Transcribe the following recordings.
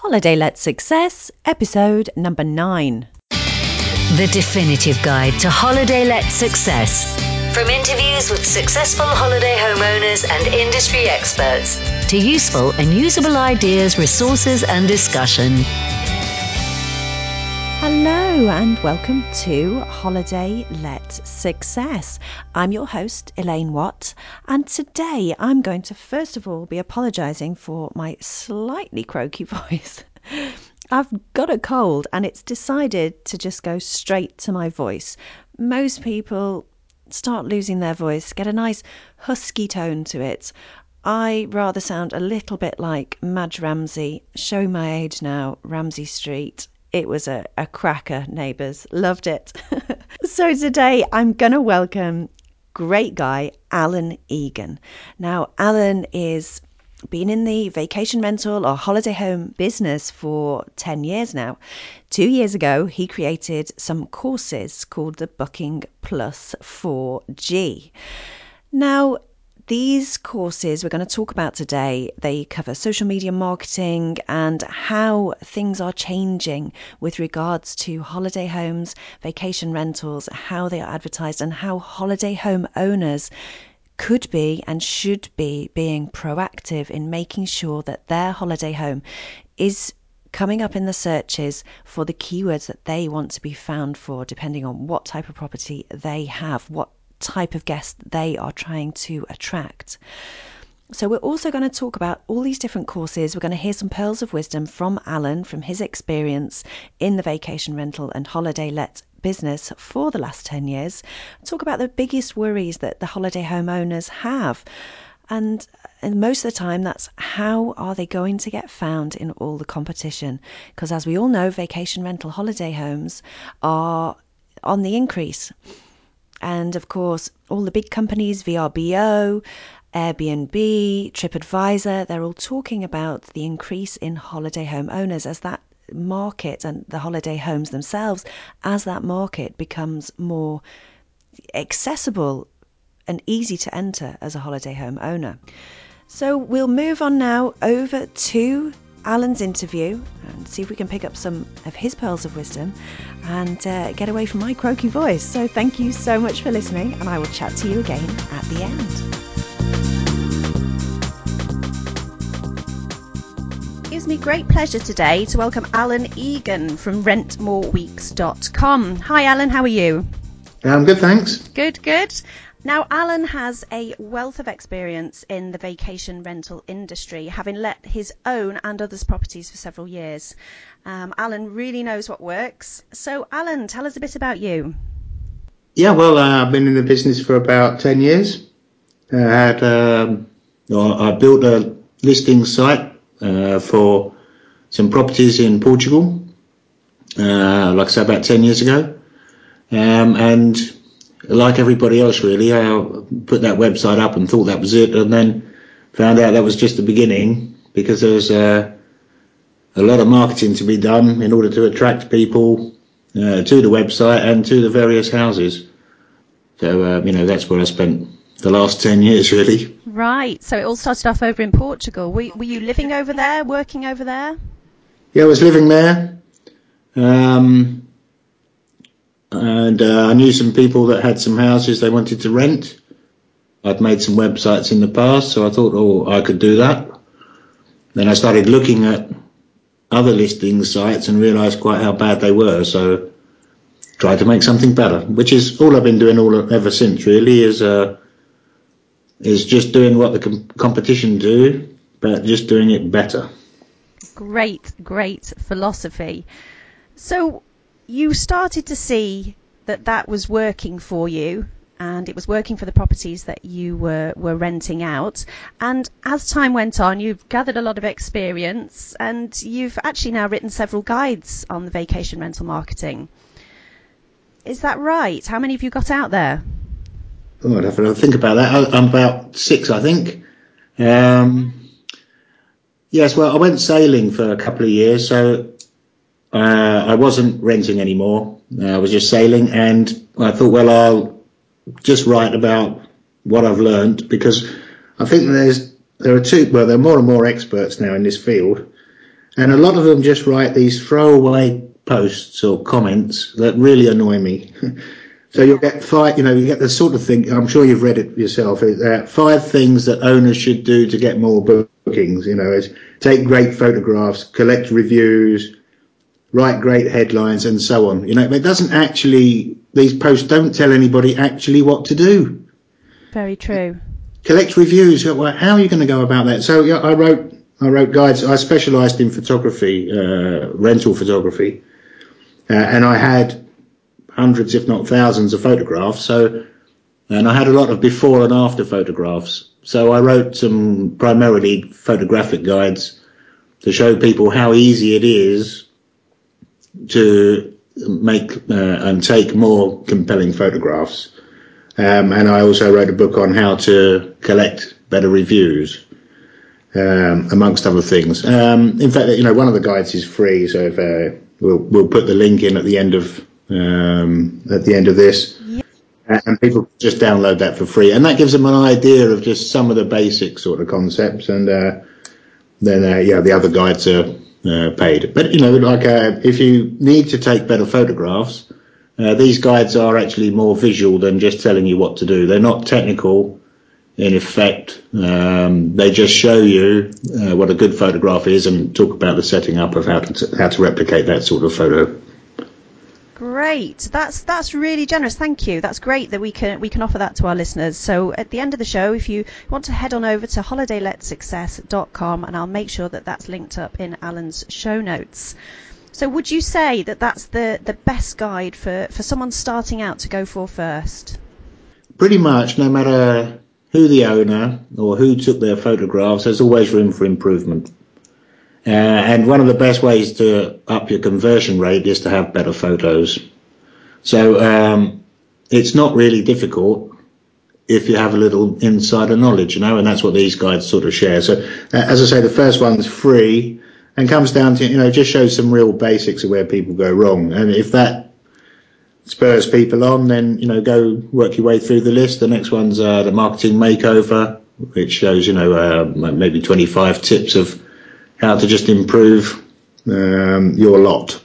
Holiday Let Success, episode number nine. The definitive guide to holiday let success. From interviews with successful holiday homeowners and industry experts to useful and usable ideas, resources, and discussion. And welcome to Holiday Let Success. I'm your host, Elaine Watt, and today I'm going to first of all be apologising for my slightly croaky voice. I've got a cold and it's decided to just go straight to my voice. Most people start losing their voice, get a nice husky tone to it. I rather sound a little bit like Madge Ramsay, showing my age now, Ramsay Street it was a, a cracker, neighbours. Loved it. so today I'm going to welcome great guy, Alan Egan. Now, Alan is been in the vacation rental or holiday home business for 10 years now. Two years ago, he created some courses called the Booking Plus 4G. Now, these courses we're going to talk about today, they cover social media marketing and how things are changing with regards to holiday homes, vacation rentals, how they are advertised and how holiday home owners could be and should be being proactive in making sure that their holiday home is coming up in the searches for the keywords that they want to be found for, depending on what type of property they have, what type of guest they are trying to attract. So, we're also going to talk about all these different courses. We're going to hear some pearls of wisdom from Alan, from his experience in the vacation rental and holiday let business for the last 10 years. Talk about the biggest worries that the holiday home owners have. And most of the time, that's how are they going to get found in all the competition? Because as we all know, vacation rental holiday homes are on the increase. And of course, all the big companies, VRBO, Airbnb, TripAdvisor, they're all talking about the increase in holiday home owners as that market and the holiday homes themselves, as that market becomes more accessible and easy to enter as a holiday home owner. So we'll move on now over to Alan's interview and see if we can pick up some of his pearls of wisdom and uh, get away from my croaky voice. So, thank you so much for listening, and I will chat to you again at the end. It gives me great pleasure today to welcome Alan Egan from rentmoreweeks.com. Hi, Alan, how are you? I'm good, thanks. Good, good. Now, Alan has a wealth of experience in the vacation rental industry, having let his own and others' properties for several years. Um, Alan really knows what works. So, Alan, tell us a bit about you. Yeah, well, uh, I've been in the business for about 10 years. I had, um, I built a listing site uh, for some properties in Portugal, uh, like I said, about 10 years ago. Um, and like everybody else, really, I put that website up and thought that was it, and then found out that was just the beginning because there's uh, a lot of marketing to be done in order to attract people uh, to the website and to the various houses. So, uh, you know, that's where I spent the last 10 years, really. Right. So it all started off over in Portugal. Were, were you living over there, working over there? Yeah, I was living there. Um, and uh, I knew some people that had some houses they wanted to rent. I'd made some websites in the past, so I thought, oh, I could do that. Then I started looking at other listing sites and realised quite how bad they were, so tried to make something better, which is all I've been doing all ever since. Really, is uh, is just doing what the com- competition do, but just doing it better. Great, great philosophy. So, you started to see that that was working for you and it was working for the properties that you were, were renting out. And as time went on, you've gathered a lot of experience and you've actually now written several guides on the vacation rental marketing. Is that right? How many have you got out there? Oh, I'd have to think about that. I'm about six, I think. Um, yes, well, I went sailing for a couple of years, so uh, I wasn't renting anymore. Uh, I was just sailing, and I thought, well, I'll just write about what I've learned because I think there's there are two well there are more and more experts now in this field, and a lot of them just write these throwaway posts or comments that really annoy me. so you'll get five, you know, you get the sort of thing. I'm sure you've read it yourself. Uh, five things that owners should do to get more bookings. You know, is take great photographs, collect reviews, write great headlines, and so on. You know, it doesn't actually. These posts don't tell anybody actually what to do. Very true. Collect reviews. How are you going to go about that? So yeah, I wrote I wrote guides. I specialised in photography, uh, rental photography, uh, and I had hundreds, if not thousands, of photographs. So, and I had a lot of before and after photographs. So I wrote some primarily photographic guides to show people how easy it is to make uh, and take more compelling photographs. Um, and I also wrote a book on how to collect better reviews um, amongst other things. Um, in fact, you know, one of the guides is free, so if, uh, we'll we'll put the link in at the end of um, at the end of this, yeah. and people just download that for free, and that gives them an idea of just some of the basic sort of concepts, and uh, then uh, yeah, the other guides are uh, paid. But you know, like uh, if you need to take better photographs. Uh, these guides are actually more visual than just telling you what to do. They're not technical in effect, um, they just show you uh, what a good photograph is and talk about the setting up of how to how to replicate that sort of photo. Great, that's that's really generous. Thank you. That's great that we can we can offer that to our listeners. So at the end of the show, if you want to head on over to holidayletsuccess.com, and I'll make sure that that's linked up in Alan's show notes. So would you say that that's the the best guide for for someone starting out to go for first? Pretty much, no matter who the owner or who took their photographs, there's always room for improvement. Uh, and one of the best ways to up your conversion rate is to have better photos. So um, it's not really difficult if you have a little insider knowledge, you know, and that's what these guides sort of share. So uh, as I say, the first one's free and comes down to, you know, just shows some real basics of where people go wrong. And if that spurs people on, then you know go work your way through the list. The next one's uh, the marketing makeover, which shows you know uh, maybe 25 tips of how to just improve um, your lot.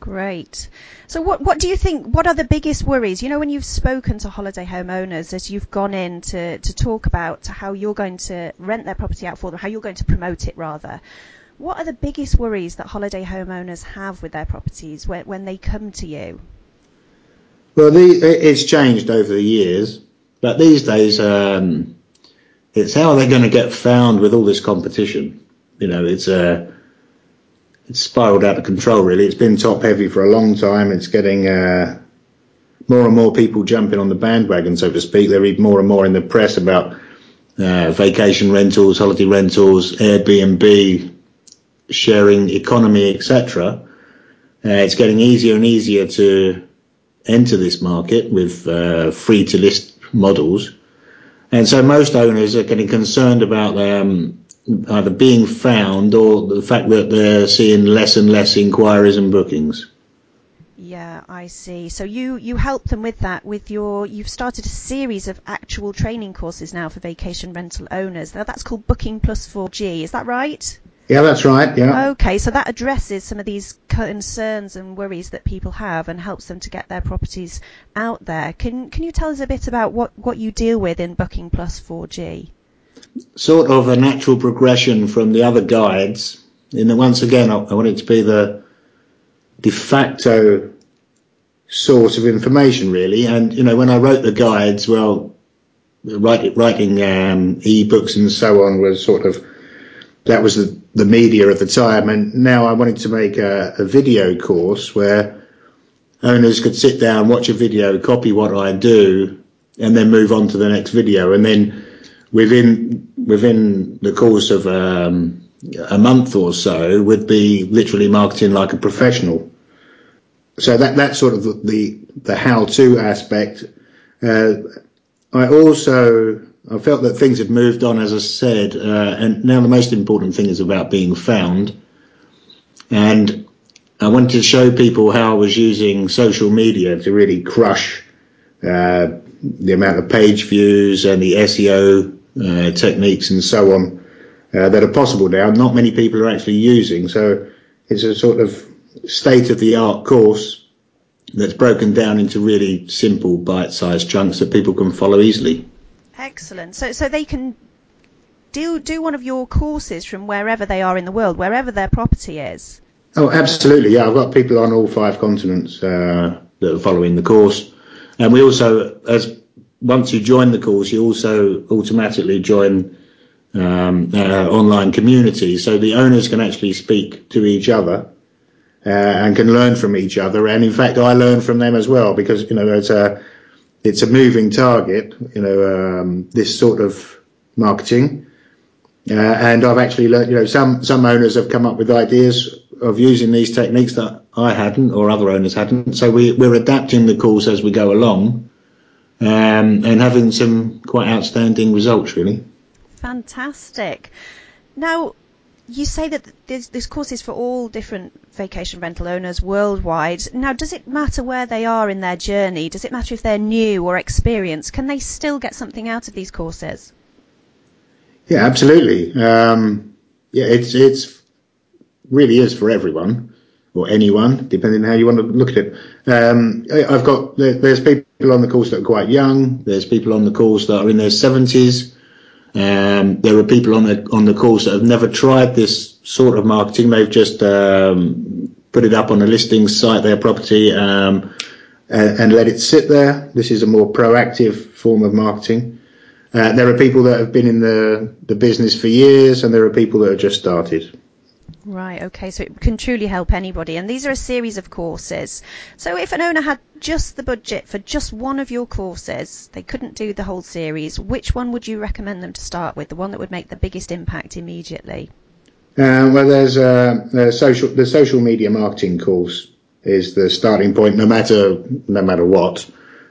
Great. So what what do you think? What are the biggest worries? You know, when you've spoken to holiday homeowners, as you've gone in to to talk about how you're going to rent their property out for them, how you're going to promote it rather. What are the biggest worries that holiday homeowners have with their properties when, when they come to you? Well, the, it's changed over the years, but these days um, it's how are they're going to get found with all this competition. You know, it's uh, it's spiraled out of control. Really, it's been top heavy for a long time. It's getting uh, more and more people jumping on the bandwagon, so to speak. They read more and more in the press about uh, vacation rentals, holiday rentals, Airbnb, sharing economy, etc. Uh, it's getting easier and easier to enter this market with uh, free to list models. And so most owners are getting concerned about them either being found or the fact that they're seeing less and less inquiries and bookings. Yeah, I see. So you, you help them with that with your, you've started a series of actual training courses now for vacation rental owners. Now that's called Booking Plus 4G, is that right? Yeah, that's right. Yeah. Okay, so that addresses some of these concerns and worries that people have and helps them to get their properties out there. Can can you tell us a bit about what, what you deal with in Booking Plus 4G? Sort of a natural progression from the other guides. And once again, I, want it to be the de facto source of information, really. And you know, when I wrote the guides, well, writing, writing um, e-books and so on was sort of that was the, the media of the time. And now I wanted to make a, a video course where owners could sit down, watch a video, copy what I do, and then move on to the next video. And then within within the course of um, a month or so, would be literally marketing like a professional. So that that's sort of the the how to aspect. Uh, I also I felt that things had moved on, as I said, uh, and now the most important thing is about being found. And I wanted to show people how I was using social media to really crush uh, the amount of page views and the SEO uh, techniques and so on. uh, that are possible now. Not many people are actually using, so it's a sort of state of the art course that's broken down into really simple bite-sized chunks that people can follow easily. Excellent. So so they can do do one of your courses from wherever they are in the world, wherever their property is. Oh, absolutely. Yeah, I've got people on all five continents uh, that are following the course, and we also, as once you join the course, you also automatically join um, uh, online communities, so the owners can actually speak to each other uh, and can learn from each other. And in fact, I learn from them as well because you know it's a it's a moving target. You know um, this sort of marketing, uh, and I've actually learned. You know some some owners have come up with ideas of using these techniques that I hadn't or other owners hadn't. So we, we're adapting the course as we go along. Um, and having some quite outstanding results, really. Fantastic. Now, you say that this, this course is for all different vacation rental owners worldwide. Now, does it matter where they are in their journey? Does it matter if they're new or experienced? Can they still get something out of these courses? Yeah, absolutely. Um, yeah, it's it's really is for everyone or anyone, depending on how you want to look at it. Um, I've got there's people on the course that are quite young. There's people on the course that are in their seventies. Um, there are people on the on the course that have never tried this sort of marketing. They've just um, put it up on a listing site, their property, um, and, and, let it sit there. This is a more proactive form of marketing. Uh, there are people that have been in the the business for years, and there are people that have just started. Right, okay, so it can truly help anybody. And these are a series of courses. So if an owner had just the budget for just one of your courses, they couldn't do the whole series, which one would you recommend them to start with? The one that would make the biggest impact immediately? Uh, well, there's uh, the social the social media marketing course is the starting point, no matter no matter what.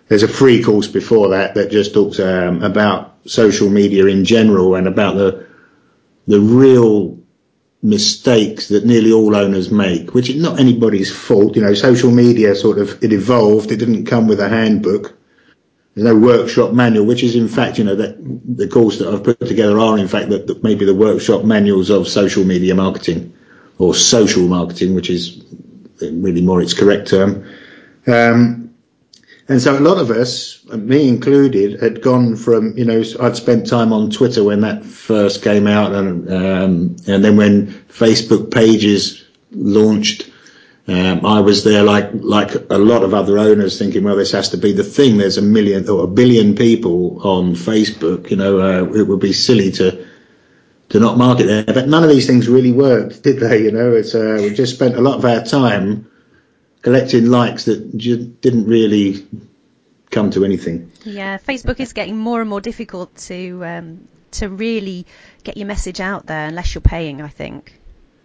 There's a free course before that that just talks um, about social media in general and about the the real mistakes that nearly all owners make, which is not anybody's fault. You know, social media sort of it evolved. It didn't come with a handbook. There's no workshop manual, which is in fact, you know, that the course that I've put together are in fact that maybe the workshop manuals of social media marketing or social marketing, which is really more its correct term. Um, and so a lot of us, me included, had gone from, you know, I'd spent time on Twitter when that first came out and, um, and then when Facebook pages launched, um, I was there like, like a lot of other owners thinking, well, this has to be the thing. There's a million or a billion people on Facebook, you know, uh, it would be silly to, to not market there. But none of these things really worked, did they? You know, it's, uh, we just spent a lot of our time collecting likes that didn't really come to anything. Yeah, Facebook is getting more and more difficult to um, to really get your message out there unless you're paying. I think.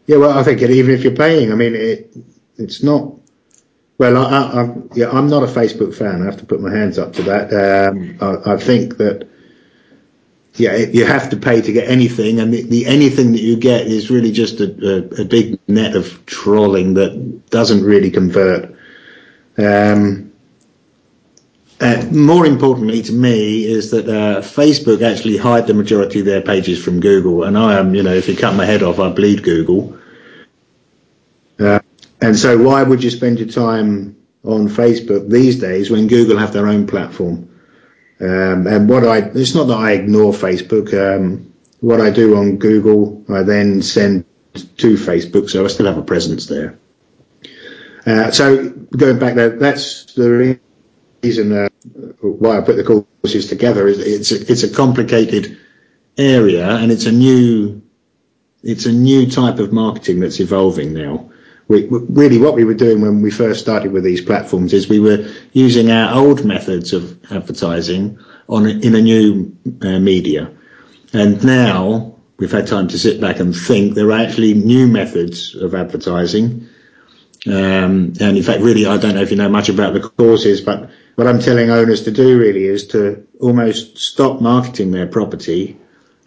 Yeah, well, I think even if you're paying, I mean, it it's not. Well, I, I, yeah, I'm not a Facebook fan. I have to put my hands up to that. Um, I, I think that yeah, you have to pay to get anything, and the, the anything that you get is really just a, a, a, big net of trolling that doesn't really convert. Um, uh, more importantly to me is that uh, Facebook actually hide the majority of their pages from Google, and I am, you know, if you cut my head off, I bleed Google. Uh, and so, why would you spend your time on Facebook these days when Google have their own platform? Um, and what I, it's not that I ignore Facebook. Um, what I do on Google, I then send to Facebook, so I still have a presence there. Uh, so going back there, that's the reason uh, why I put the courses together. Is it's a, it's a complicated area, and it's a new it's a new type of marketing that's evolving now we, really what we were doing when we first started with these platforms is we were using our old methods of advertising on in a new uh, media, and now we've had time to sit back and think there are actually new methods of advertising. Um, and in fact, really, I don't know if you know much about the courses, but what I'm telling owners to do really is to almost stop marketing their property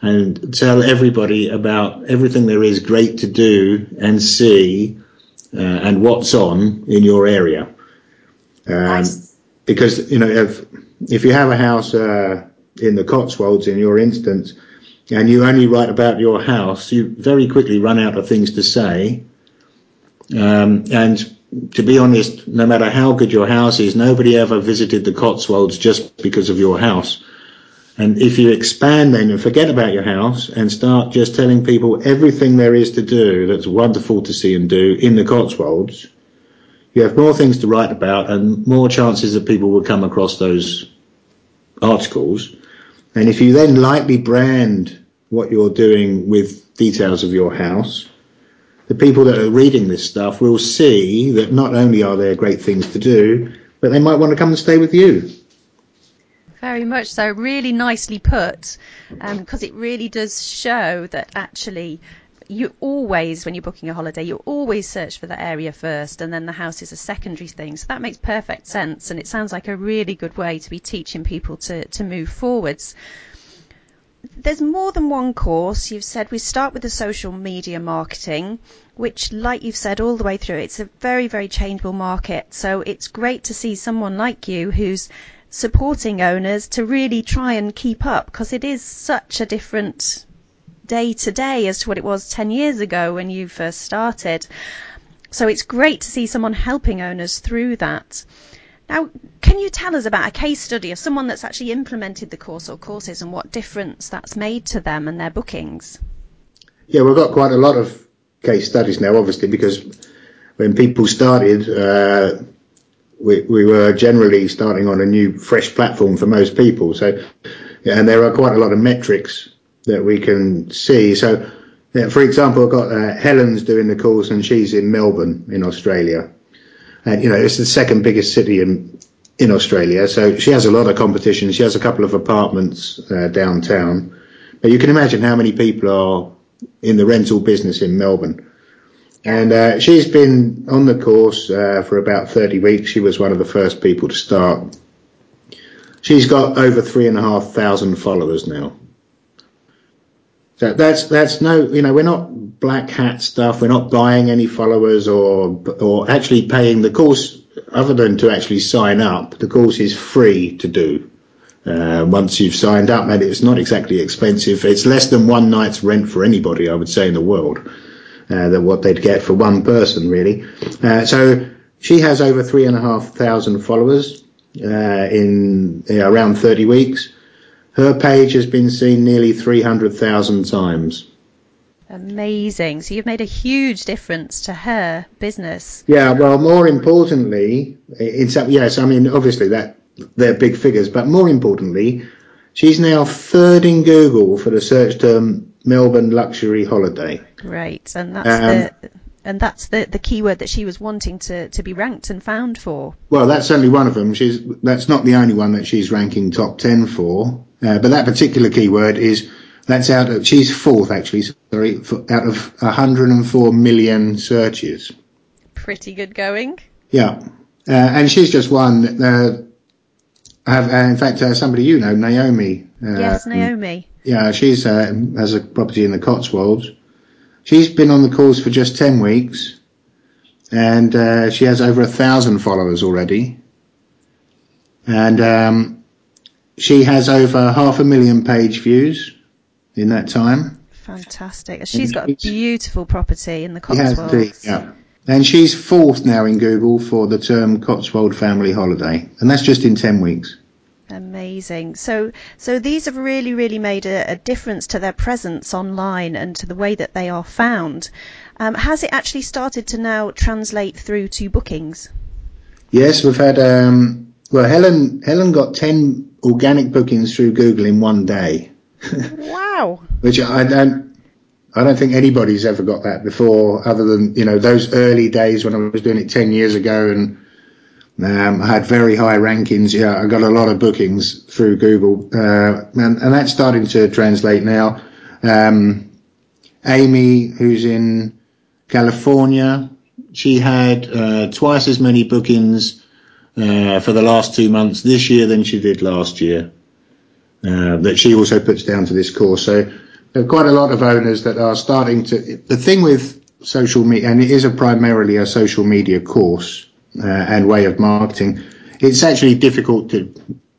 and tell everybody about everything there is great to do and see uh, and what's on in your area. Um, nice. Because you know if if you have a house uh, in the Cotswolds, in your instance, and you only write about your house, you very quickly run out of things to say. Um, and to be honest, no matter how good your house is, nobody ever visited the Cotswolds just because of your house. And if you expand then and forget about your house and start just telling people everything there is to do that's wonderful to see and do in the Cotswolds, you have more things to write about and more chances that people will come across those articles. And if you then lightly brand what you're doing with details of your house, the people that are reading this stuff will see that not only are there great things to do, but they might want to come and stay with you. Very much so. Really nicely put, because um, it really does show that actually you always, when you're booking a holiday, you always search for the area first, and then the house is a secondary thing. So that makes perfect sense, and it sounds like a really good way to be teaching people to, to move forwards there's more than one course. You've said we start with the social media marketing, which, like you've said all the way through, it's a very, very changeable market. So it's great to see someone like you who's supporting owners to really try and keep up because it is such a different day to day as to what it was 10 years ago when you first started. So it's great to see someone helping owners through that. Now, can you tell us about a case study of someone that's actually implemented the course or courses and what difference that's made to them and their bookings? Yeah, we've got quite a lot of case studies now, obviously, because when people started, uh, we, we were generally starting on a new, fresh platform for most people. So, and there are quite a lot of metrics that we can see. So, yeah, for example, I've got uh, Helen's doing the course and she's in Melbourne in Australia. And, you know, it's the second biggest city in, in Australia. So she has a lot of competition. She has a couple of apartments uh, downtown. But you can imagine how many people are in the rental business in Melbourne. And uh, she's been on the course uh, for about 30 weeks. She was one of the first people to start. She's got over three and a half thousand followers now. So that's that's no, you know, we're not black hat stuff. We're not buying any followers or or actually paying the course. Other than to actually sign up, the course is free to do. Uh, once you've signed up, and it's not exactly expensive. It's less than one night's rent for anybody, I would say, in the world. Uh, than what they'd get for one person, really. Uh, so she has over three and a half thousand followers uh, in around 30 weeks. Her page has been seen nearly 300,000 times. Amazing. So you've made a huge difference to her business. Yeah, well, more importantly, it's, yes, I mean, obviously that they're big figures, but more importantly, she's now third in Google for the search term Melbourne luxury holiday. Right, and that's um, the and that's the the keyword that she was wanting to to be ranked and found for. Well, that's only one of them. She's that's not the only one that she's ranking top ten for. Uh, but that particular keyword is that's out of she's fourth actually. Sorry, out of 104 million searches. Pretty good going. Yeah, uh, and she's just one. Uh, have, uh, in fact, uh, somebody you know, Naomi. Uh, yes, Naomi. Yeah, she's has a property in the Cotswolds. She's been on the course for just 10 weeks, and she has over a thousand followers already. And um, she has over half a million page views in that time. Fantastic. She's got a beautiful property in the Cotswolds. Yeah. And she's fourth now in Google for the term Cotswold family holiday. And that's just in 10 weeks. Amazing. So, so these have really, really made a, a difference to their presence online and to the way that they are found. Um, has it actually started to now translate through to bookings? Yes, we've had, um, well, Helen, Helen got 10 organic bookings through Google in one day. Wow. Which I don't, I don't think anybody's ever got that before, other than you know those early days when I was doing it ten years ago, and um, I had very high rankings. Yeah, I got a lot of bookings through Google, uh, and, and that's starting to translate now. Um, Amy, who's in California, she had uh, twice as many bookings uh, for the last two months this year than she did last year. Uh, that she also puts down to this course. So there are quite a lot of owners that are starting to. The thing with social media, and it is a primarily a social media course uh, and way of marketing. It's actually difficult to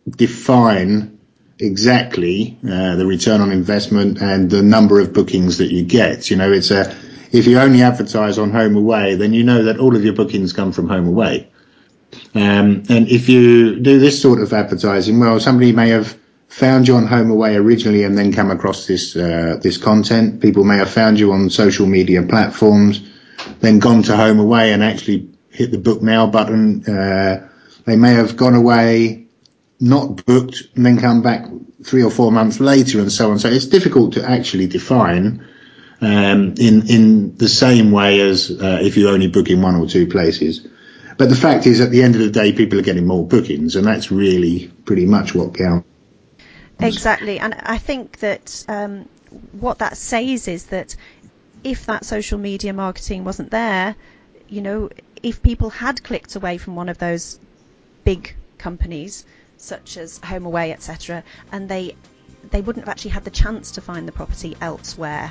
define exactly uh, the return on investment and the number of bookings that you get. You know, it's a if you only advertise on HomeAway, then you know that all of your bookings come from HomeAway. Um, and if you do this sort of advertising, well, somebody may have found you on HomeAway originally and then come across this uh, this content. People may have found you on social media platforms, then gone to HomeAway and actually hit the book now button. Uh, they may have gone away, not booked, and then come back three or four months later and so on. So it's difficult to actually define um, in in the same way as uh, if you only book in one or two places. But the fact is, at the end of the day, people are getting more bookings, and that's really pretty much what counts. Exactly, and I think that um, what that says is that if that social media marketing wasn't there, you know, if people had clicked away from one of those big companies such as HomeAway, etc., and they they wouldn't have actually had the chance to find the property elsewhere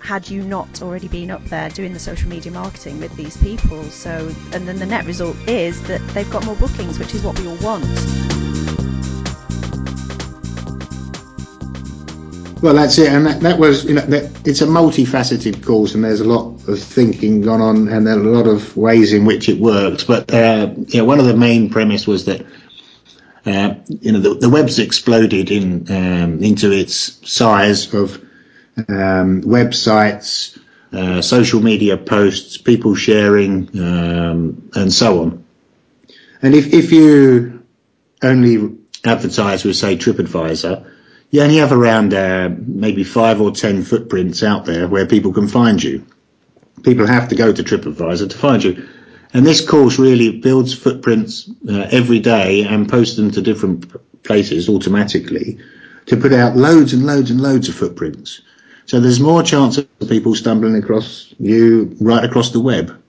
had you not already been up there doing the social media marketing with these people. So, and then the net result is that they've got more bookings, which is what we all want. Well, that's it, and that, that was you know that, it's a multifaceted course, and there's a lot of thinking gone on, and there are a lot of ways in which it works. But uh, yeah, one of the main premise was that uh, you know the, the web's exploded in um, into its size of um, websites, uh, social media posts, people sharing, um, and so on. And if, if you only advertise with, say, TripAdvisor, you only have around uh, maybe five or ten footprints out there where people can find you. People have to go to TripAdvisor to find you. And this course really builds footprints uh, every day and posts them to different places automatically to put out loads and loads and loads of footprints. So there's more chance of people stumbling across you right across the web.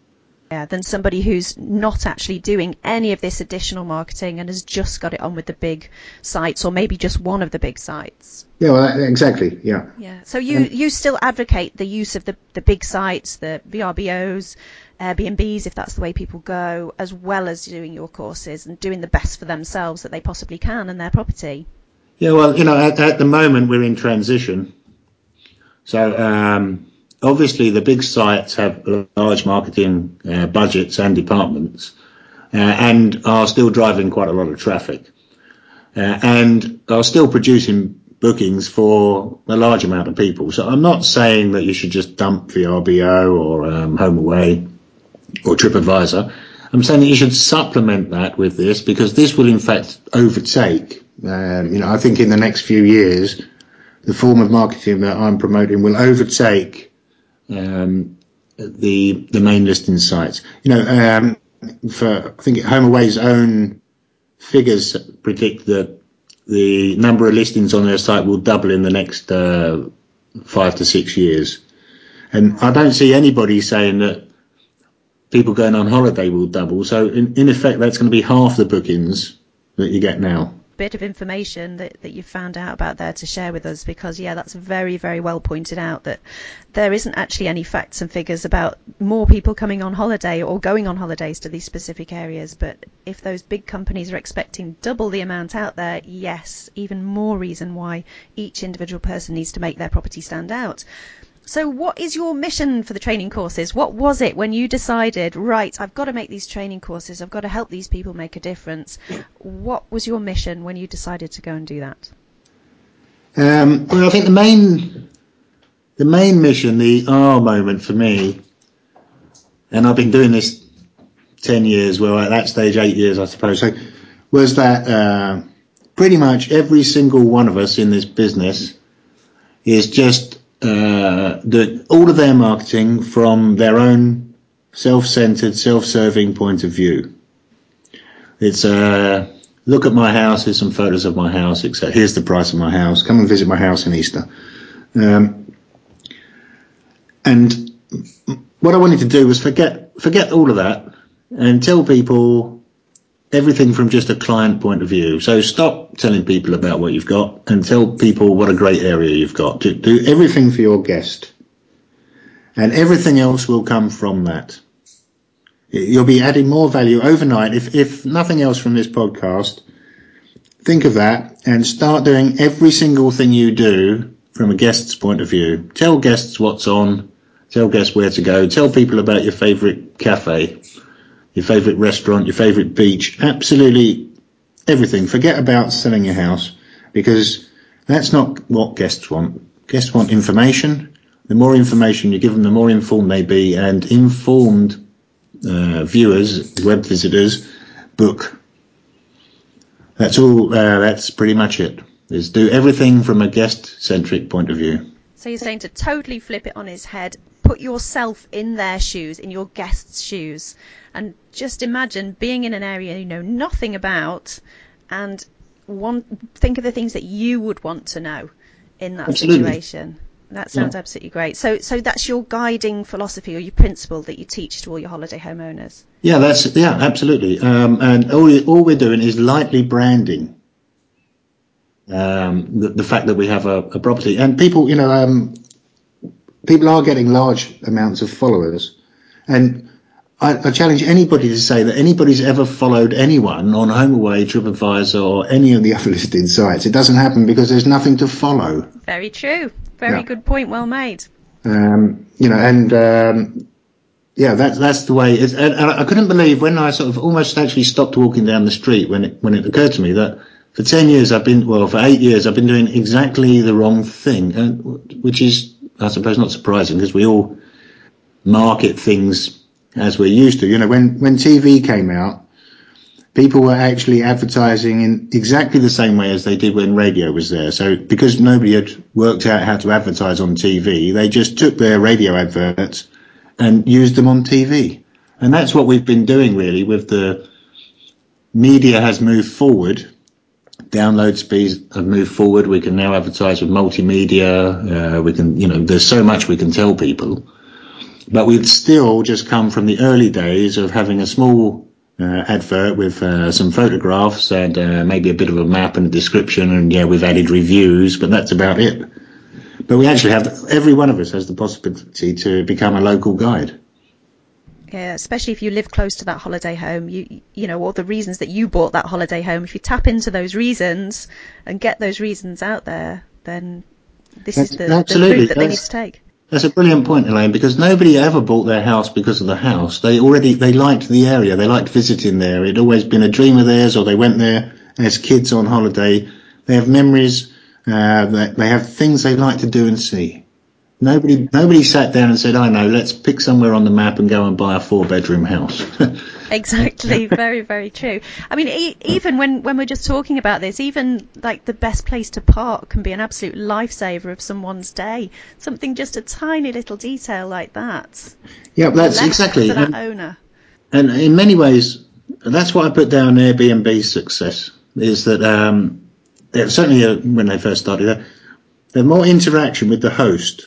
Yeah, than somebody who's not actually doing any of this additional marketing and has just got it on with the big sites or maybe just one of the big sites. Yeah, well, exactly. Yeah. Yeah. So you, you still advocate the use of the, the big sites, the VRBOs, Airbnbs, if that's the way people go, as well as doing your courses and doing the best for themselves that they possibly can and their property. Yeah, well, you know, at, at the moment we're in transition. So um, obviously the big sites have large marketing uh, budgets and departments uh, and are still driving quite a lot of traffic uh, and are still producing bookings for a large amount of people. So I'm not saying that you should just dump VRBO or um, HomeAway or TripAdvisor. I'm saying that you should supplement that with this because this will in fact overtake. Um, you know, I think in the next few years, the form of marketing that I'm promoting will overtake um, the the main listing sites. You know, um, for I think HomeAway's own figures predict that the number of listings on their site will double in the next uh, five to six years, and I don't see anybody saying that people going on holiday will double. So in, in effect, that's going to be half the bookings that you get now bit of information that, that you found out about there to share with us because, yeah, that's very, very well pointed out that there isn't actually any facts and figures about more people coming on holiday or going on holidays to these specific areas. But if those big companies are expecting double the amount out there, yes, even more reason why each individual person needs to make their property stand out. So, what is your mission for the training courses? What was it when you decided, right, I've got to make these training courses, I've got to help these people make a difference? What was your mission when you decided to go and do that? Um, well, I think the main, the main mission, the R moment for me, and I've been doing this ten years, well, at that stage, eight years, I suppose. So, was that uh, pretty much every single one of us in this business is just uh, the, all of their marketing from their own self-centered, self-serving point of view. It's uh, look at my house. Here's some photos of my house. Etc. Here's the price of my house. Come and visit my house in Easter. Um, and what I wanted to do was forget forget all of that and tell people everything from just a client point of view. So stop telling people about what you've got and tell people what a great area you've got. Do, do everything for your guest. And everything else will come from that. You'll be adding more value overnight. If, if nothing else from this podcast, think of that and start doing every single thing you do from a guest's point of view. Tell guests what's on, tell guests where to go, tell people about your favourite cafe, your favourite restaurant, your favourite beach, absolutely everything. Forget about selling your house because that's not what guests want. Guests want information. The more information you give them, the more informed they be and informed uh, viewers, web visitors, book. That's all. Uh, that's pretty much it. Is do everything from a guest-centric point of view. So you're saying to totally flip it on his head, put yourself in their shoes, in your guest's shoes, and just imagine being in an area you know nothing about, and want, think of the things that you would want to know in that Absolutely. situation. That sounds Yeah. absolutely great. So, so that's your guiding philosophy or your principle that you teach to all your holiday homeowners. Yeah, that's yeah, absolutely. Um, and all all we're doing is lightly branding um, the, the fact that we have a, a property, and people, you know, um, people are getting large amounts of followers, and I, I challenge anybody to say that anybody's ever followed anyone on HomeAway, TripAdvisor, or any of the other listed sites. It doesn't happen because there's nothing to follow. Very true. Very Yeah. good point. Well made. Um, you know, and um, yeah, that's that's the way. It's, and, and I couldn't believe when I sort of almost actually stopped walking down the street when it when it occurred to me that for ten years I've been well for eight years I've been doing exactly the wrong thing, and, which is I suppose not surprising because we all market things as we're used to. You know, when when TV came out. People were actually advertising in exactly the same way as they did when radio was there. So because nobody had worked out how to advertise on TV, they just took their radio adverts and used them on TV. And that's what we've been doing really with the media has moved forward. Download speeds have moved forward. We can now advertise with multimedia. Uh, we can, you know, there's so much we can tell people. But we've still just come from the early days of having a small uh, advert with uh, some photographs and uh, maybe a bit of a map and a description. And yeah, we've added reviews, but that's about it. But we actually have, every one of us has the possibility to become a local guide. Yeah, especially if you live close to that holiday home, you you know, or the reasons that you bought that holiday home. If you tap into those reasons and get those reasons out there, then this is the, That's- the route that they need to take. That's a brilliant point, Elaine, because nobody ever bought their house because of the house. They already, they liked the area. They liked visiting there. It'd always been a dream of theirs or they went there as kids on holiday. They have memories, uh, they, they have things they like to do and see. Nobody, nobody sat down and said, I know, let's pick somewhere on the map and go and buy a four bedroom house. Exactly, very, very true. I mean, e- even when, when we're just talking about this, even like the best place to park can be an absolute lifesaver of someone's day. Something just a tiny little detail like that. yeah, that's exactly. to that and- owner. And in many ways, that's what I put down Airbnb's success is that um, certainly uh, when they first started, they're, they're more interaction with the host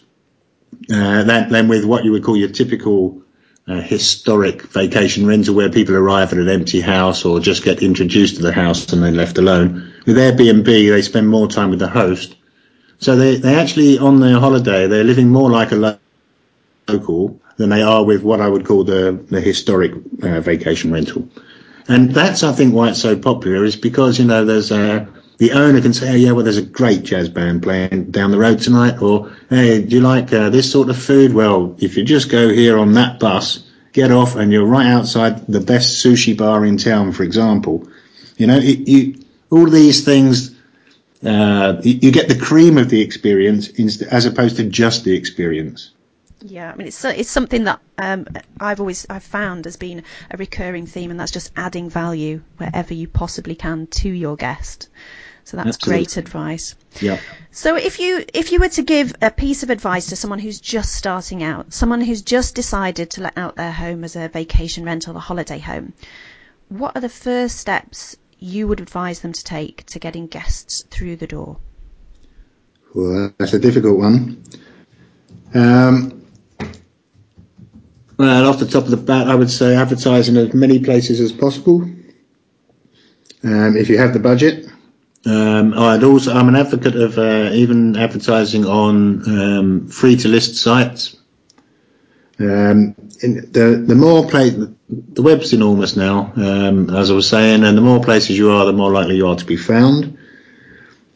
uh, than, than with what you would call your typical uh, historic vacation rental where people arrive at an empty house or just get introduced to the house and then left alone. With Airbnb, they spend more time with the host. So they, they actually, on their holiday, they're living more like a local than they are with what I would call the, the historic uh, vacation rental. And that's, I think, why it's so popular is because, you know, there's uh, the owner can say, oh, yeah, well, there's a great jazz band playing down the road tonight. Or, hey, do you like uh, this sort of food? Well, if you just go here on that bus, get off and you're right outside the best sushi bar in town, for example. You know, it, you, all these things, uh, you, get the cream of the experience as opposed to just the experience. Yeah, I mean it's it's something that um, I've always I've found has been a recurring theme, and that's just adding value wherever you possibly can to your guest. So that's Absolutely. great advice. Yeah. So if you if you were to give a piece of advice to someone who's just starting out, someone who's just decided to let out their home as a vacation rental, a holiday home, what are the first steps you would advise them to take to getting guests through the door? Well, that's a difficult one. Um, well, off the top of the bat, I would say advertise in as many places as possible. Um, if you have the budget. Um, I'd also, I'm an advocate of uh, even advertising on um, free to list sites. Um, the the more play, the the web's enormous now, um, as I was saying, and the more places you are, the more likely you are to be found.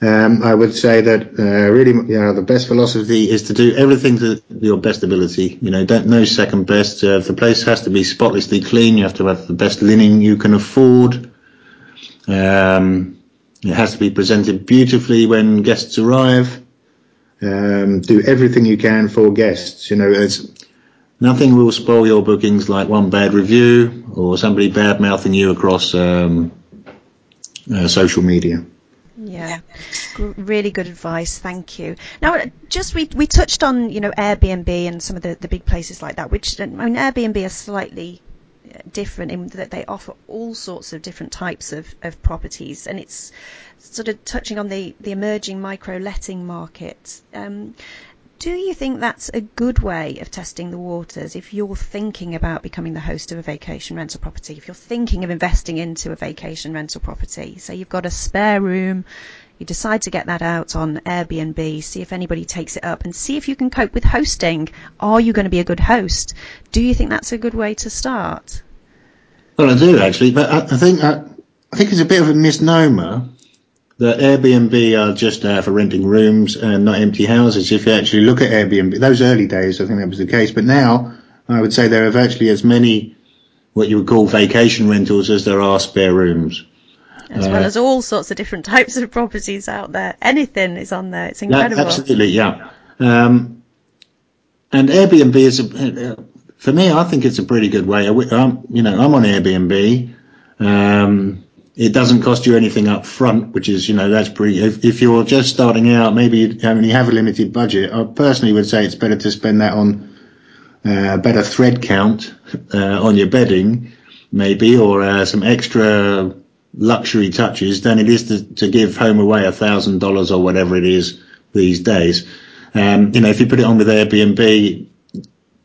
Um, I would say that uh, really, you know, the best philosophy is to do everything to your best ability. You know, don't no second best. Uh, if the place has to be spotlessly clean, you have to have the best linen you can afford. Um, it has to be presented beautifully when guests arrive. Um, do everything you can for guests. You know, it's nothing will spoil your bookings like one bad review or somebody bad mouthing you across um, uh, social media. Yeah, really good advice. Thank you. Now, just we we touched on you know Airbnb and some of the, the big places like that, which I mean Airbnb are slightly different in that they offer all sorts of different types of, of properties, and it's sort of touching on the the emerging micro letting market. Um, do you think that's a good way of testing the waters if you're thinking about becoming the host of a vacation rental property? If you're thinking of investing into a vacation rental property, say you've got a spare room, you decide to get that out on Airbnb, see if anybody takes it up and see if you can cope with hosting. Are you going to be a good host? Do you think that's a good way to start? Well, I do actually, but I, think I think it's a bit of a misnomer the Airbnb are just uh, for renting rooms and not empty houses. If you actually look at Airbnb, those early days, I think that was the case. But now, I would say there are virtually as many what you would call vacation rentals as there are spare rooms. As uh, well as all sorts of different types of properties out there. Anything is on there. It's incredible. absolutely, yeah. Um, and Airbnb is, a, uh, for me, I think it's a pretty good way. I, am you know, I'm on Airbnb. Um, it doesn't cost you anything up front, which is, you know, that's pretty, if, if you're just starting out, maybe you only have a limited budget. I personally would say it's better to spend that on uh, a better thread count uh, on your bedding, maybe, or uh, some extra luxury touches than it is to, to give HomeAway a thousand dollars or whatever it is these days. Um, you know, if you put it on with Airbnb,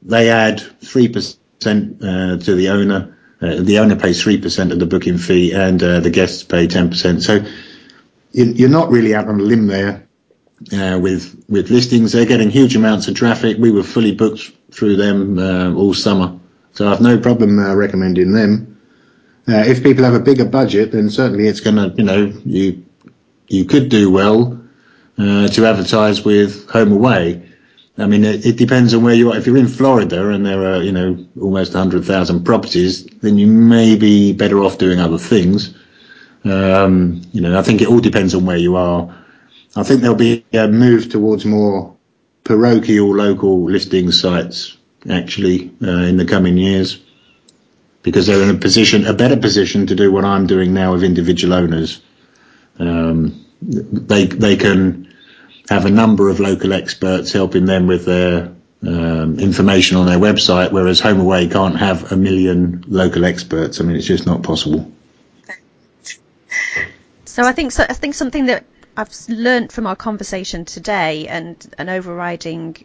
they add 3% uh, to the owner uh, the owner pays 3% of the booking fee and uh, the guests pay 10%. So you're not really out on a limb there uh, with with listings. They're getting huge amounts of traffic. We were fully booked through them uh, all summer, so I've no problem uh, recommending them. Uh, if people have a bigger budget, then certainly it's going to, you know, you you could do well to advertise with HomeAway. I mean, it, it, depends on where you are. If you're in Florida and there are, you know, almost 100,000 properties, then you may be better off doing other things. Um, you know, I think it all depends on where you are. I think there'll be a move towards more parochial local listing sites actually uh, in the coming years because they're in a position, a better position to do what I'm doing now with individual owners. Um, they they can have a number of local experts helping them with their um, information on their website, whereas HomeAway can't have a million local experts. I mean, it's just not possible. So I think so, I think something that I've learned from our conversation today, and an overriding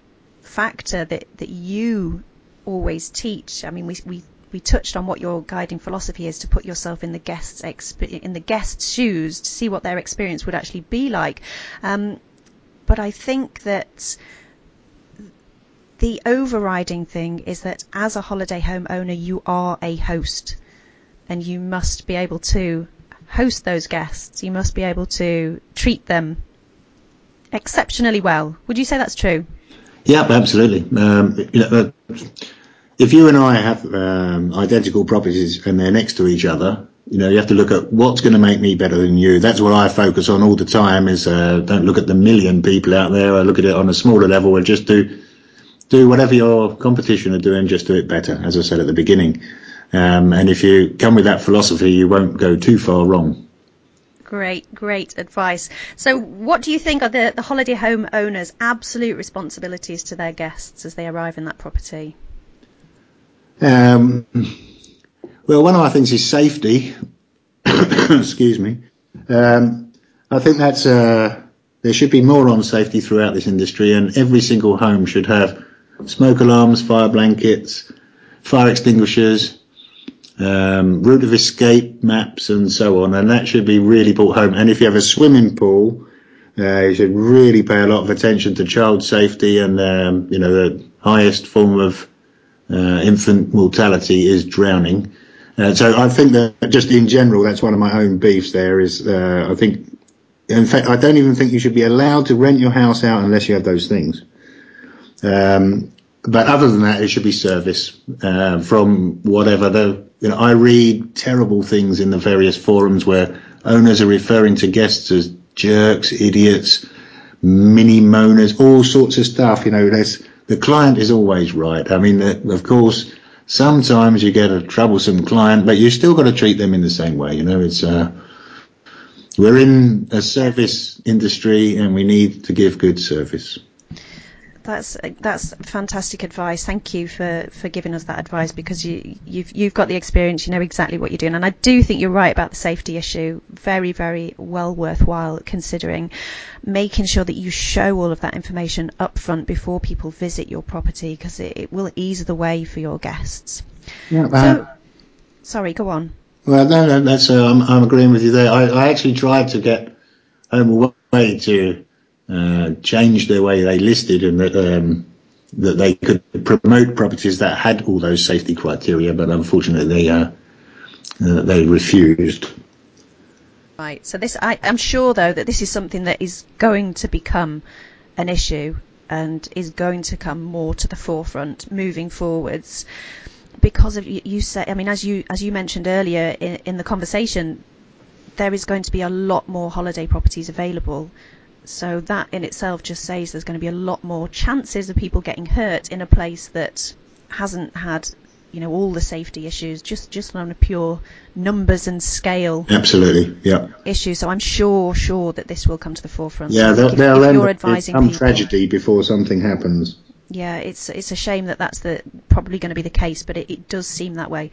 factor that that you always teach. I mean, we we we touched on what your guiding philosophy is to put yourself in the guest's exp- in the guest's shoes to see what their experience would actually be like. Um, but I think that the overriding thing is that as a holiday home owner, you are a host and you must be able to host those guests. You must be able to treat them exceptionally well. Would you say that's true? Yeah, absolutely. Um, you know, uh, if you and I have um, identical properties and they're next to each other, you know, you have to look at what's going to make me better than you. That's what I focus on all the time. Is uh, don't look at the million people out there. I look at it on a smaller level and just do do whatever your competition are doing. Just do it better, as I said at the beginning. Um, and if you come with that philosophy, you won't go too far wrong. Great, great advice. So, what do you think are the, the holiday home owners' absolute responsibilities to their guests as they arrive in that property? Um, well, one of my things is safety. Excuse me. Um, I think that's uh, there should be more on safety throughout this industry, and every single home should have smoke alarms, fire blankets, fire extinguishers, um, route of escape maps, and so on. And that should be really brought home. And if you have a swimming pool, uh, you should really pay a lot of attention to child safety and um, you know the highest form of uh, infant mortality is drowning. Uh, so I think that just in general, that's one of my own beefs. There is, uh, I think, in fact, I don't even think you should be allowed to rent your house out unless you have those things. Um, but other than that, it should be service uh, from whatever. The, you know, I read terrible things in the various forums where owners are referring to guests as jerks, idiots, mini moaners, all sorts of stuff. You know, there's the client is always right. I mean, of course, sometimes you get a troublesome client, but you still got to treat them in the same way. You know, it's uh, we're in a service industry and we need to give good service. That's that's fantastic advice. Thank you for, for giving us that advice because you you've you've got the experience. You know exactly what you're doing, and I do think you're right about the safety issue. Very very well worthwhile considering making sure that you show all of that information up front before people visit your property because it, it, will ease the way for your guests. Yeah. So, sorry, go on. Well, no, no, that's uh, I'm, I'm agreeing with you there. I, I actually tried to get Home Away to uh, changed the way they listed and that um, that they could promote properties that had all those safety criteria, but unfortunately they uh, uh, they refused. Right. So this, I, I'm sure though that this is something that is going to become an issue and is going to come more to the forefront moving forwards because of you, you say I mean as you as you mentioned earlier in, in the conversation there is going to be a lot more holiday properties available so that in itself just says there's going to be a lot more chances of people getting hurt in a place that hasn't had you know all the safety issues just just on a pure numbers and scale absolutely yeah. issue. So i'm sure sure that this will come to the forefront. Yeah they'll, if, they'll if advising some people, tragedy before something happens. Yeah it's it's a shame that that's the probably going to be the case but it, it does seem that way.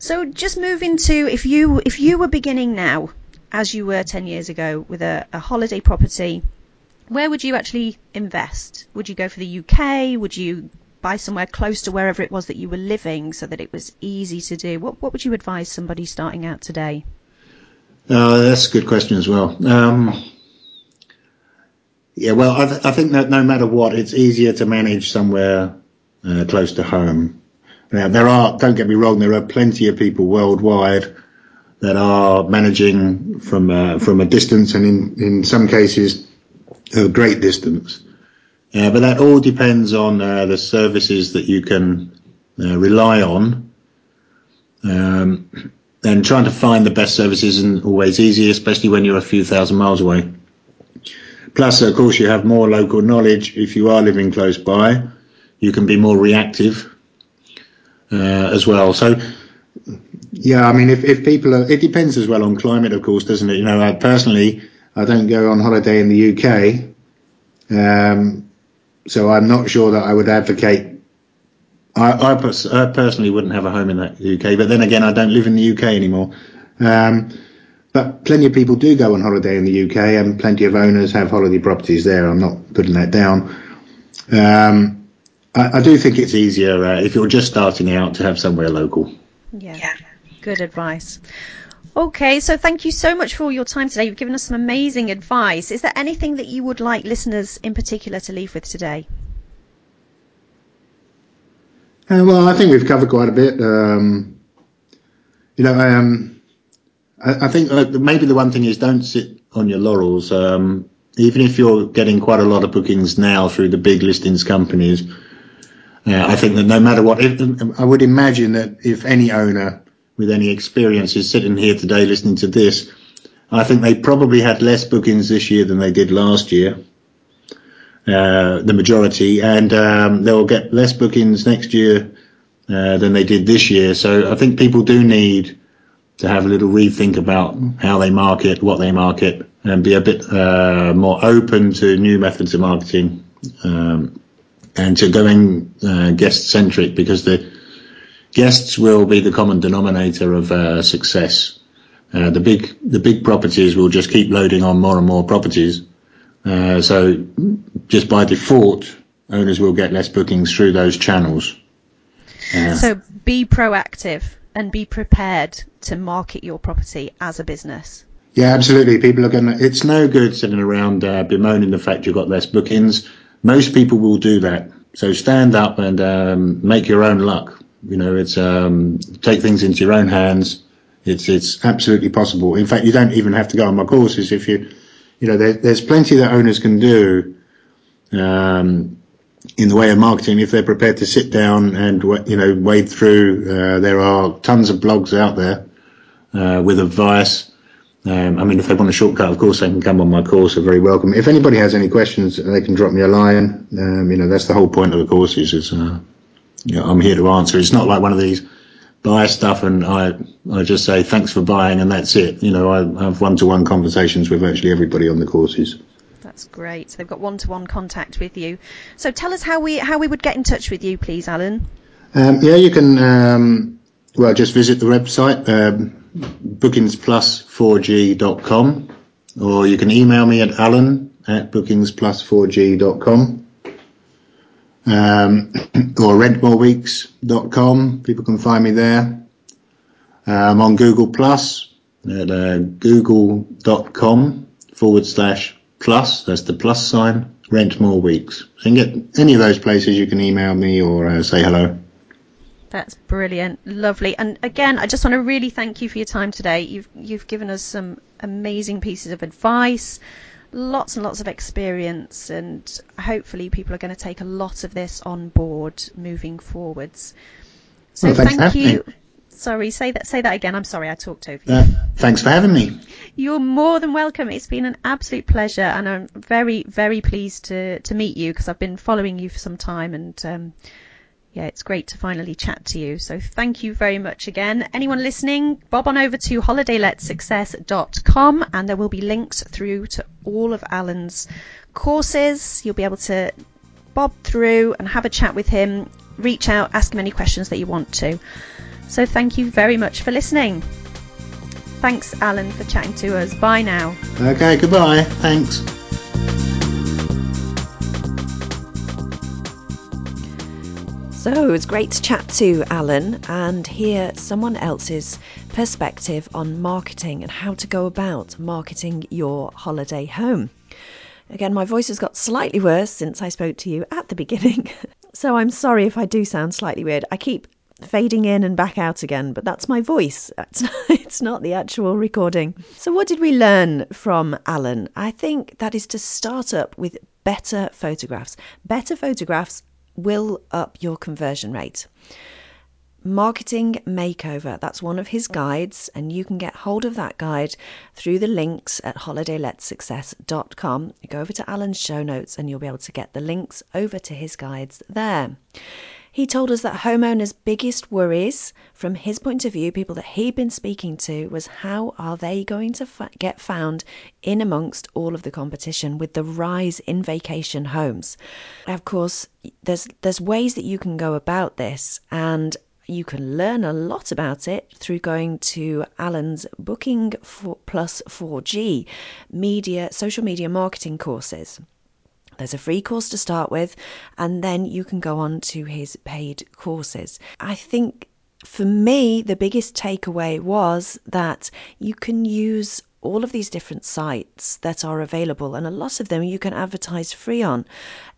So just moving to if you if you were beginning now as you were 10 years ago with a, a holiday property, where would you actually invest? Would you go for the UK? Would you buy somewhere close to wherever it was that you were living so that it was easy to do? What, what would you advise somebody starting out today? Uh, that's a good question as well. Um, yeah, well, I, th- I, think that no matter what, it's easier to manage somewhere uh, close to home. Now, there are, don't get me wrong, there are plenty of people worldwide that are managing from uh, from a distance and in in some cases a great distance. Uh, but that all depends on uh, the services that you can uh, rely on. Um, and trying to find the best services isn't always easy, especially when you're a few thousand miles away. Plus, of course, you have more local knowledge if you are living close by. You can be more reactive uh, as well. So yeah, I mean, if, if people are, it depends as well on climate, of course, doesn't it? You know, I personally, I don't go on holiday in the UK. Um, so I'm not sure that I would advocate. I, I, pers- I, personally wouldn't have a home in the UK, but then again, I don't live in the UK anymore. Um, but plenty of people do go on holiday in the UK, and plenty of owners have holiday properties there. I'm not putting that down. Um, I, I, do think it's easier uh, if you're just starting out to have somewhere local. Yeah. yeah. Good advice. Okay, so thank you so much for all your time today. You've given us some amazing advice. Is there anything that you would like listeners in particular to leave with today? Uh, well, I think we've covered quite a bit. Um, you know, um, I, I, think uh, maybe the one thing is don't sit on your laurels. Um, even if you're getting quite a lot of bookings now through the big listings companies, uh, I think that no matter what, if, I would imagine that if any owner with any experience is sitting here today listening to this, I think they probably had less bookings this year than they did last year. Uh, the majority, and um, they'll get less bookings next year uh, than they did this year. So I think people do need to have a little rethink about how they market, what they market, and be a bit uh, more open to new methods of marketing um, and to going uh, guest centric because the guests will be the common denominator of uh, success. Uh, the big the big properties will just keep loading on more and more properties. Uh, so just by default, owners will get less bookings through those channels. Uh, so be proactive and be prepared to market your property as a business. Yeah, absolutely. People are going to, it's no good sitting around uh, bemoaning the fact you've got less bookings. Most people will do that So stand up and um, make your own luck. You know, it's um, take things into your own hands. It's it's absolutely possible. In fact, you don't even have to go on my courses if you, you know, there, there's plenty that owners can do. Um, in the way of marketing, if they're prepared to sit down and you know wade through, uh, there are tons of blogs out there uh, with advice. Um, I mean, if they want a shortcut, of course, they can come on my course. They're very welcome. If anybody has any questions, they can drop me a line. Um, you know, that's the whole point of the courses. Is uh, you know, I'm here to answer. It's not like one of these buy stuff and I I just say thanks for buying and that's it. You know, I have one-to-one conversations with virtually everybody on the courses. That's great. They've got one-to-one contact with you. So tell us how we how we would get in touch with you, please, Alan. Um, yeah, you can. Um, well, just visit the website um, bookingsplus4g.com, or you can email me at alan at bookingsplus4g.com. Um, or rentmoreweeks.com. People can find me there. I'm on Google Plus at uh, google.com forward slash plus, that's the plus sign, rent more weeks. So you can get any of those places, you can email me or uh, say hello. That's brilliant, lovely. And again, I just want to really thank you for your time today. You've you've given us some amazing pieces of advice, lots and lots of experience, and hopefully people are going to take a lot of this on board moving forwards. So well, thank you. Me. Sorry, say that say that again. I'm sorry, I talked over you. Uh, thanks for having me. You're more than welcome. It's been an absolute pleasure, and I'm very, very pleased to to meet you because I've been following you for some time, and um, yeah, it's great to finally chat to you. So thank you very much again. Anyone listening, bob on over to holidayletsuccess.com, and there will be links through to all of Alan's courses. You'll be able to bob through and have a chat with him. Reach out, ask him any questions that you want to. So thank you very much for listening. Thanks, Alan, for chatting to us. Bye now. Okay, goodbye. Thanks. So it was great to chat to Alan and hear someone else's perspective on marketing and how to go about marketing your holiday home. Again, my voice has got slightly worse since I spoke to you at the beginning. so I'm sorry if I do sound slightly weird. I keep fading in and back out again, but that's my voice. It's, it's not the actual recording. So, what did we learn from Alan? I think that is to start up with better photographs. Better photographs will up your conversion rate. Marketing Makeover, that's one of his guides, and you can get hold of that guide through the links at holidayletsuccess.com. Go over to Alan's show notes and you'll be able to get the links over to his guides there. He told us that homeowners' biggest worries, from his point of view, people that he'd been speaking to, was how are they going to fa- get found in amongst all of the competition with the rise in vacation homes. Of course, there's there's ways that you can go about this, and you can learn a lot about it through going to Alan's Booking for Plus 4G media social media marketing courses. There's a free course to start with, and then you can go on to his paid courses. I think for me, the biggest takeaway was that you can use all of these different sites that are available, and a lot of them you can advertise free on.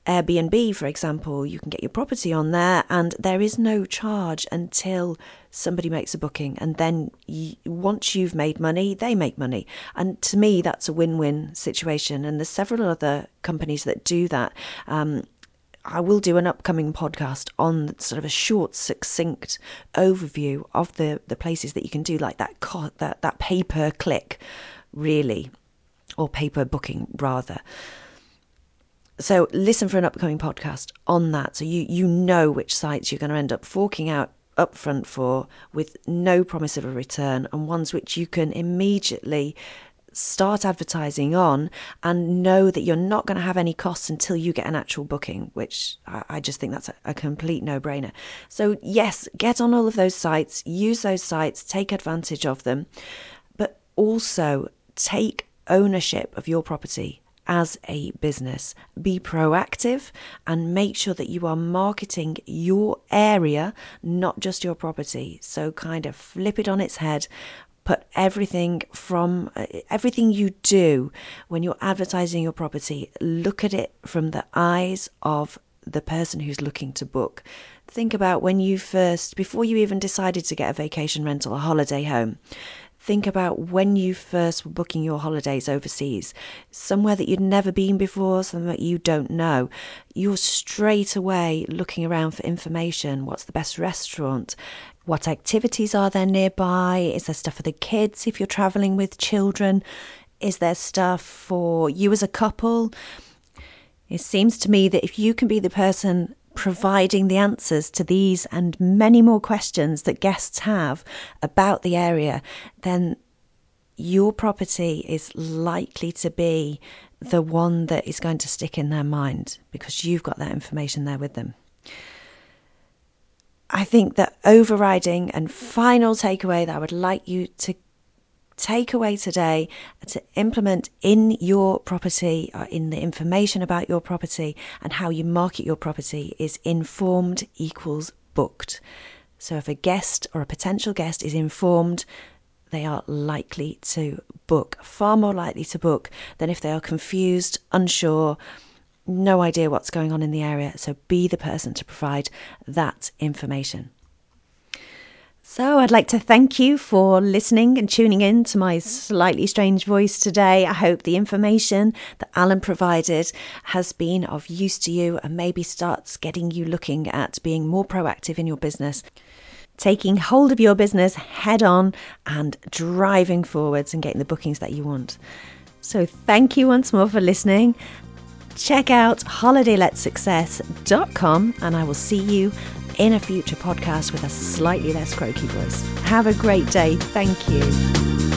Airbnb, for example, you can get your property on there, and there is no charge until somebody makes a booking. And then you, once you've made money, they make money. And to me, that's a win win situation. And there's several other companies that do that. Um, I will do an upcoming podcast on sort of a short, succinct overview of the, the places that you can do like that co- that that pay per click, really, or pay per booking rather. So listen for an upcoming podcast on that, so you you know which sites you're going to end up forking out upfront for with no promise of a return, and ones which you can immediately start advertising on and know that you're not going to have any costs until you get an actual booking, which I, just think that's a, a complete no brainer. So, yes, get on all of those sites, use those sites, take advantage of them, but also take ownership of your property as a business. Be proactive and make sure that you are marketing your area, not just your property. So, kind of flip it on its head, put everything from uh, everything you do when you're advertising your property, look at it from the eyes of the person who's looking to book. Think about when you first, before you even decided to get a vacation rental, a holiday home, think about when you first were booking your holidays overseas, somewhere that you'd never been before, somewhere that you don't know. You're straight away looking around for information. What's the best restaurant? What activities are there nearby? Is there stuff for the kids if you're traveling with children? Is there stuff for you as a couple? It seems to me that if you can be the person providing the answers to these and many more questions that guests have about the area, then your property is likely to be the one that is going to stick in their mind because you've got that information there with them. I think the overriding and final takeaway that I would like you to take away today to implement in your property, uh, in the information about your property and how you market your property is informed equals booked. So if a guest or a potential guest is informed, they are likely to book, far more likely to book than if they are confused, unsure, no idea what's going on in the area. So be the person to provide that information. So, I'd like to thank you for listening and tuning in to my slightly strange voice today. I hope the information that Alan provided has been of use to you and maybe starts getting you looking at being more proactive in your business, taking hold of your business head on and driving forwards and getting the bookings that you want. So, thank you once more for listening check out holidayletsuccess.com and I will see you in a future podcast with a slightly less croaky voice. Have a great day. Thank you.